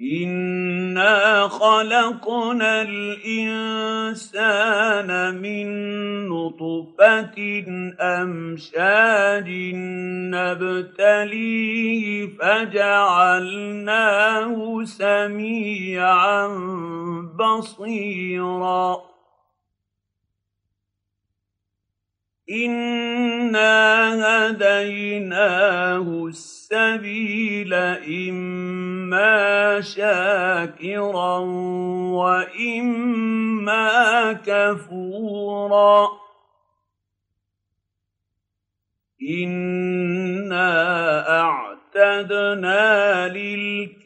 انا خلقنا الانسان من نطفه امشاج نبتليه فجعلناه سميعا بصيرا انا هديناه السبيل اما شاكرا واما كفورا أنا أعتدنا للكافرين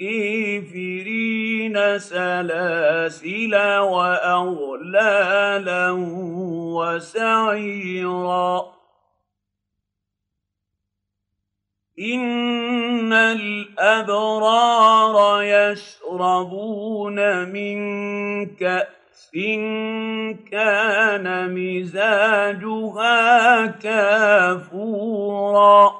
سلاسل وأغلالا وسعيرا. إن الأبرار يشربون من كأس كان مزاجها كافورا.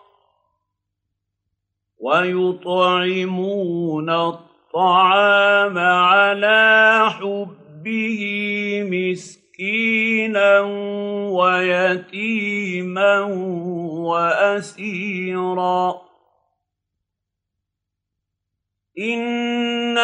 ويطعمون الطعام على حبه مسكينا ويتيما وأسيرا.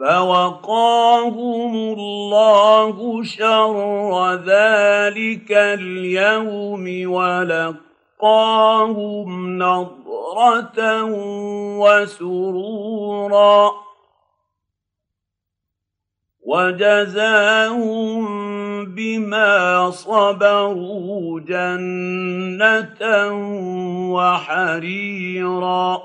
فوقاهم الله شر ذلك اليوم ولقاهم نضرة وسرورا. وجزاهم بما صبروا جنة وحريرا.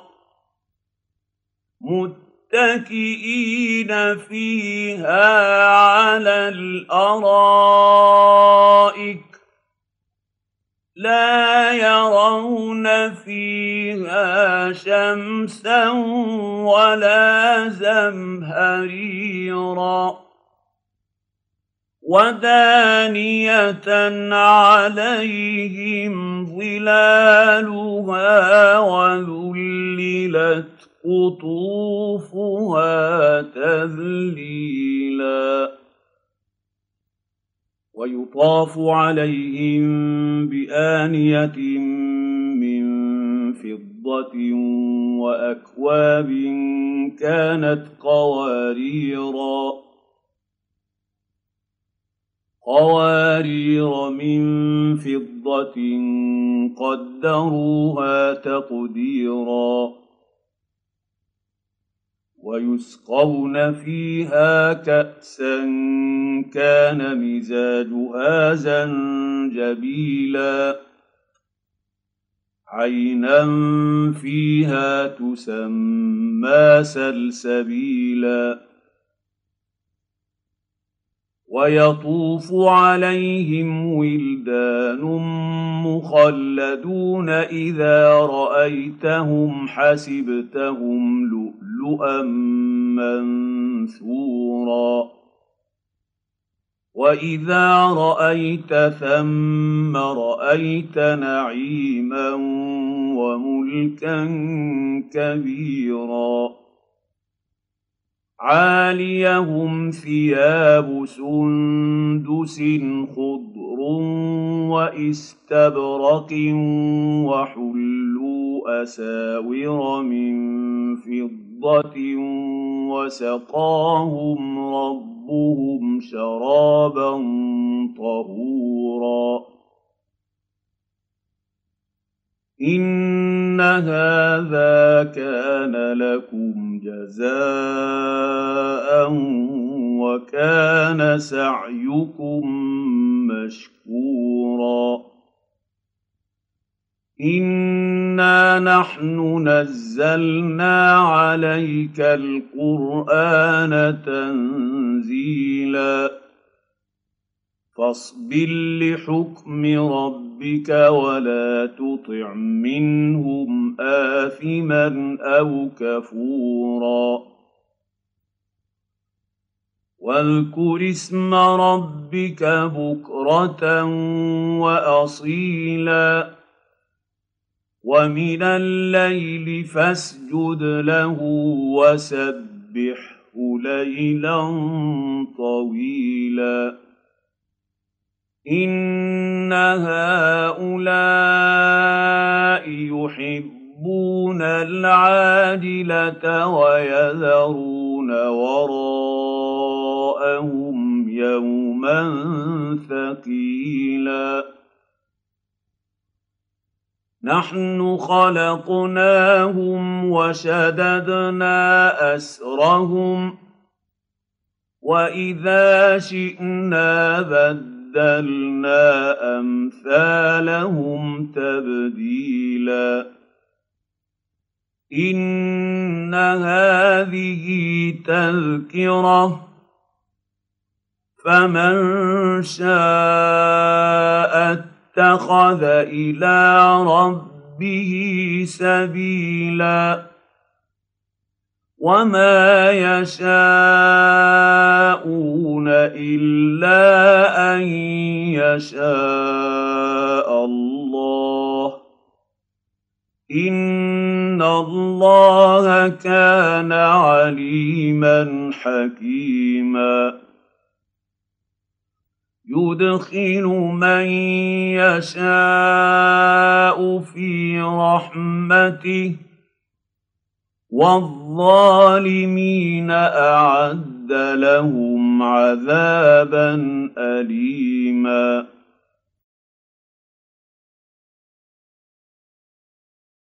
متكئين فيها على الأرائك لا يرون فيها شمسا ولا زمهريرا ودانية عليهم ظلالها وذللت قطوفها تذليلا. ويطاف عليهم بآنية من فضة وأكواب كانت قواريرا. قوارير من فضة قدروها تقديرا. ويسقون فيها كأسا كان مزاجها زنجبيلا عينا فيها تسمى سلسبيلا ويطوف عليهم ولدان مخلدون اذا رايتهم حسبتهم لؤلؤا مَّنثُورًا وَإِذَا رَأَيْتَ ثَمَّ رَأَيْتَ نَعِيمًا وَمُلْكًا كَبِيرًا عَالِيَهُمْ ثِيَابُ سُندُسٍ خُضْرٌ وَإِسْتَبْرَقٍ وَحُلُّوا أَسَاوِرَ مِن فِضَّةٍ وَسَقَاهُمْ رَبُّهُمْ شَرَابًا طَهُورًا. إِنَّ هَٰذَا كَانَ لَكُمْ جَزَاءً وَكَانَ سَعْيُكُم مَّشْكُورًا إِنَّا نَحْنُ نَزَّلْنَا عَلَيْكَ الْقُرْآنَ تَنزِيلًا فَاصْبِرْ لِحُكْمِ رَبِّكَ وَلَا تُطِعْ مِنْهُمْ آثِمًا أَوْ كَفُورًا وَاذْكُرِ اسْمَ رَبِّكَ بُكْرَةً وَأَصِيلًا. وَمِنَ اللَّيْلِ فَاسْجُدْ لَهُ وَسَبِّحْهُ لَيْلًا طَوِيلًا. إِنَّ هَٰؤُلَاءِ يُحِبُّونَ الْعَاجِلَةَ وَيَذَرُونَ نَحْنُ خَلَقْنَاهُمْ وَشَدَدْنَا أَسْرَهُمْ ۖ وَإِذَا شِئْنَا بَدَّلْنَا أَمْثَالَهُمْ تَبْدِيلًا. إِنَّ هَٰذِهِ تَذْكِرَةٌ ۖ فَمَن شَاءَ اتَّخَذَ إِلَىٰ رَبِّهِ سَبِيلًا. وَمَا يَشَاءُونَ إِلَّا أَن يَشَاءَ اللَّهُ ۚ. إِنَّ اللَّهَ كَانَ عَلِيمًا حَكِيمًا. يُدْخِلُ مَن يَشَاءُ فِي رَحْمَتِهِ ۚ وَالظَّالِمِينَ أَعَدَّ لَهُمْ عَذَابًا أَلِيمًا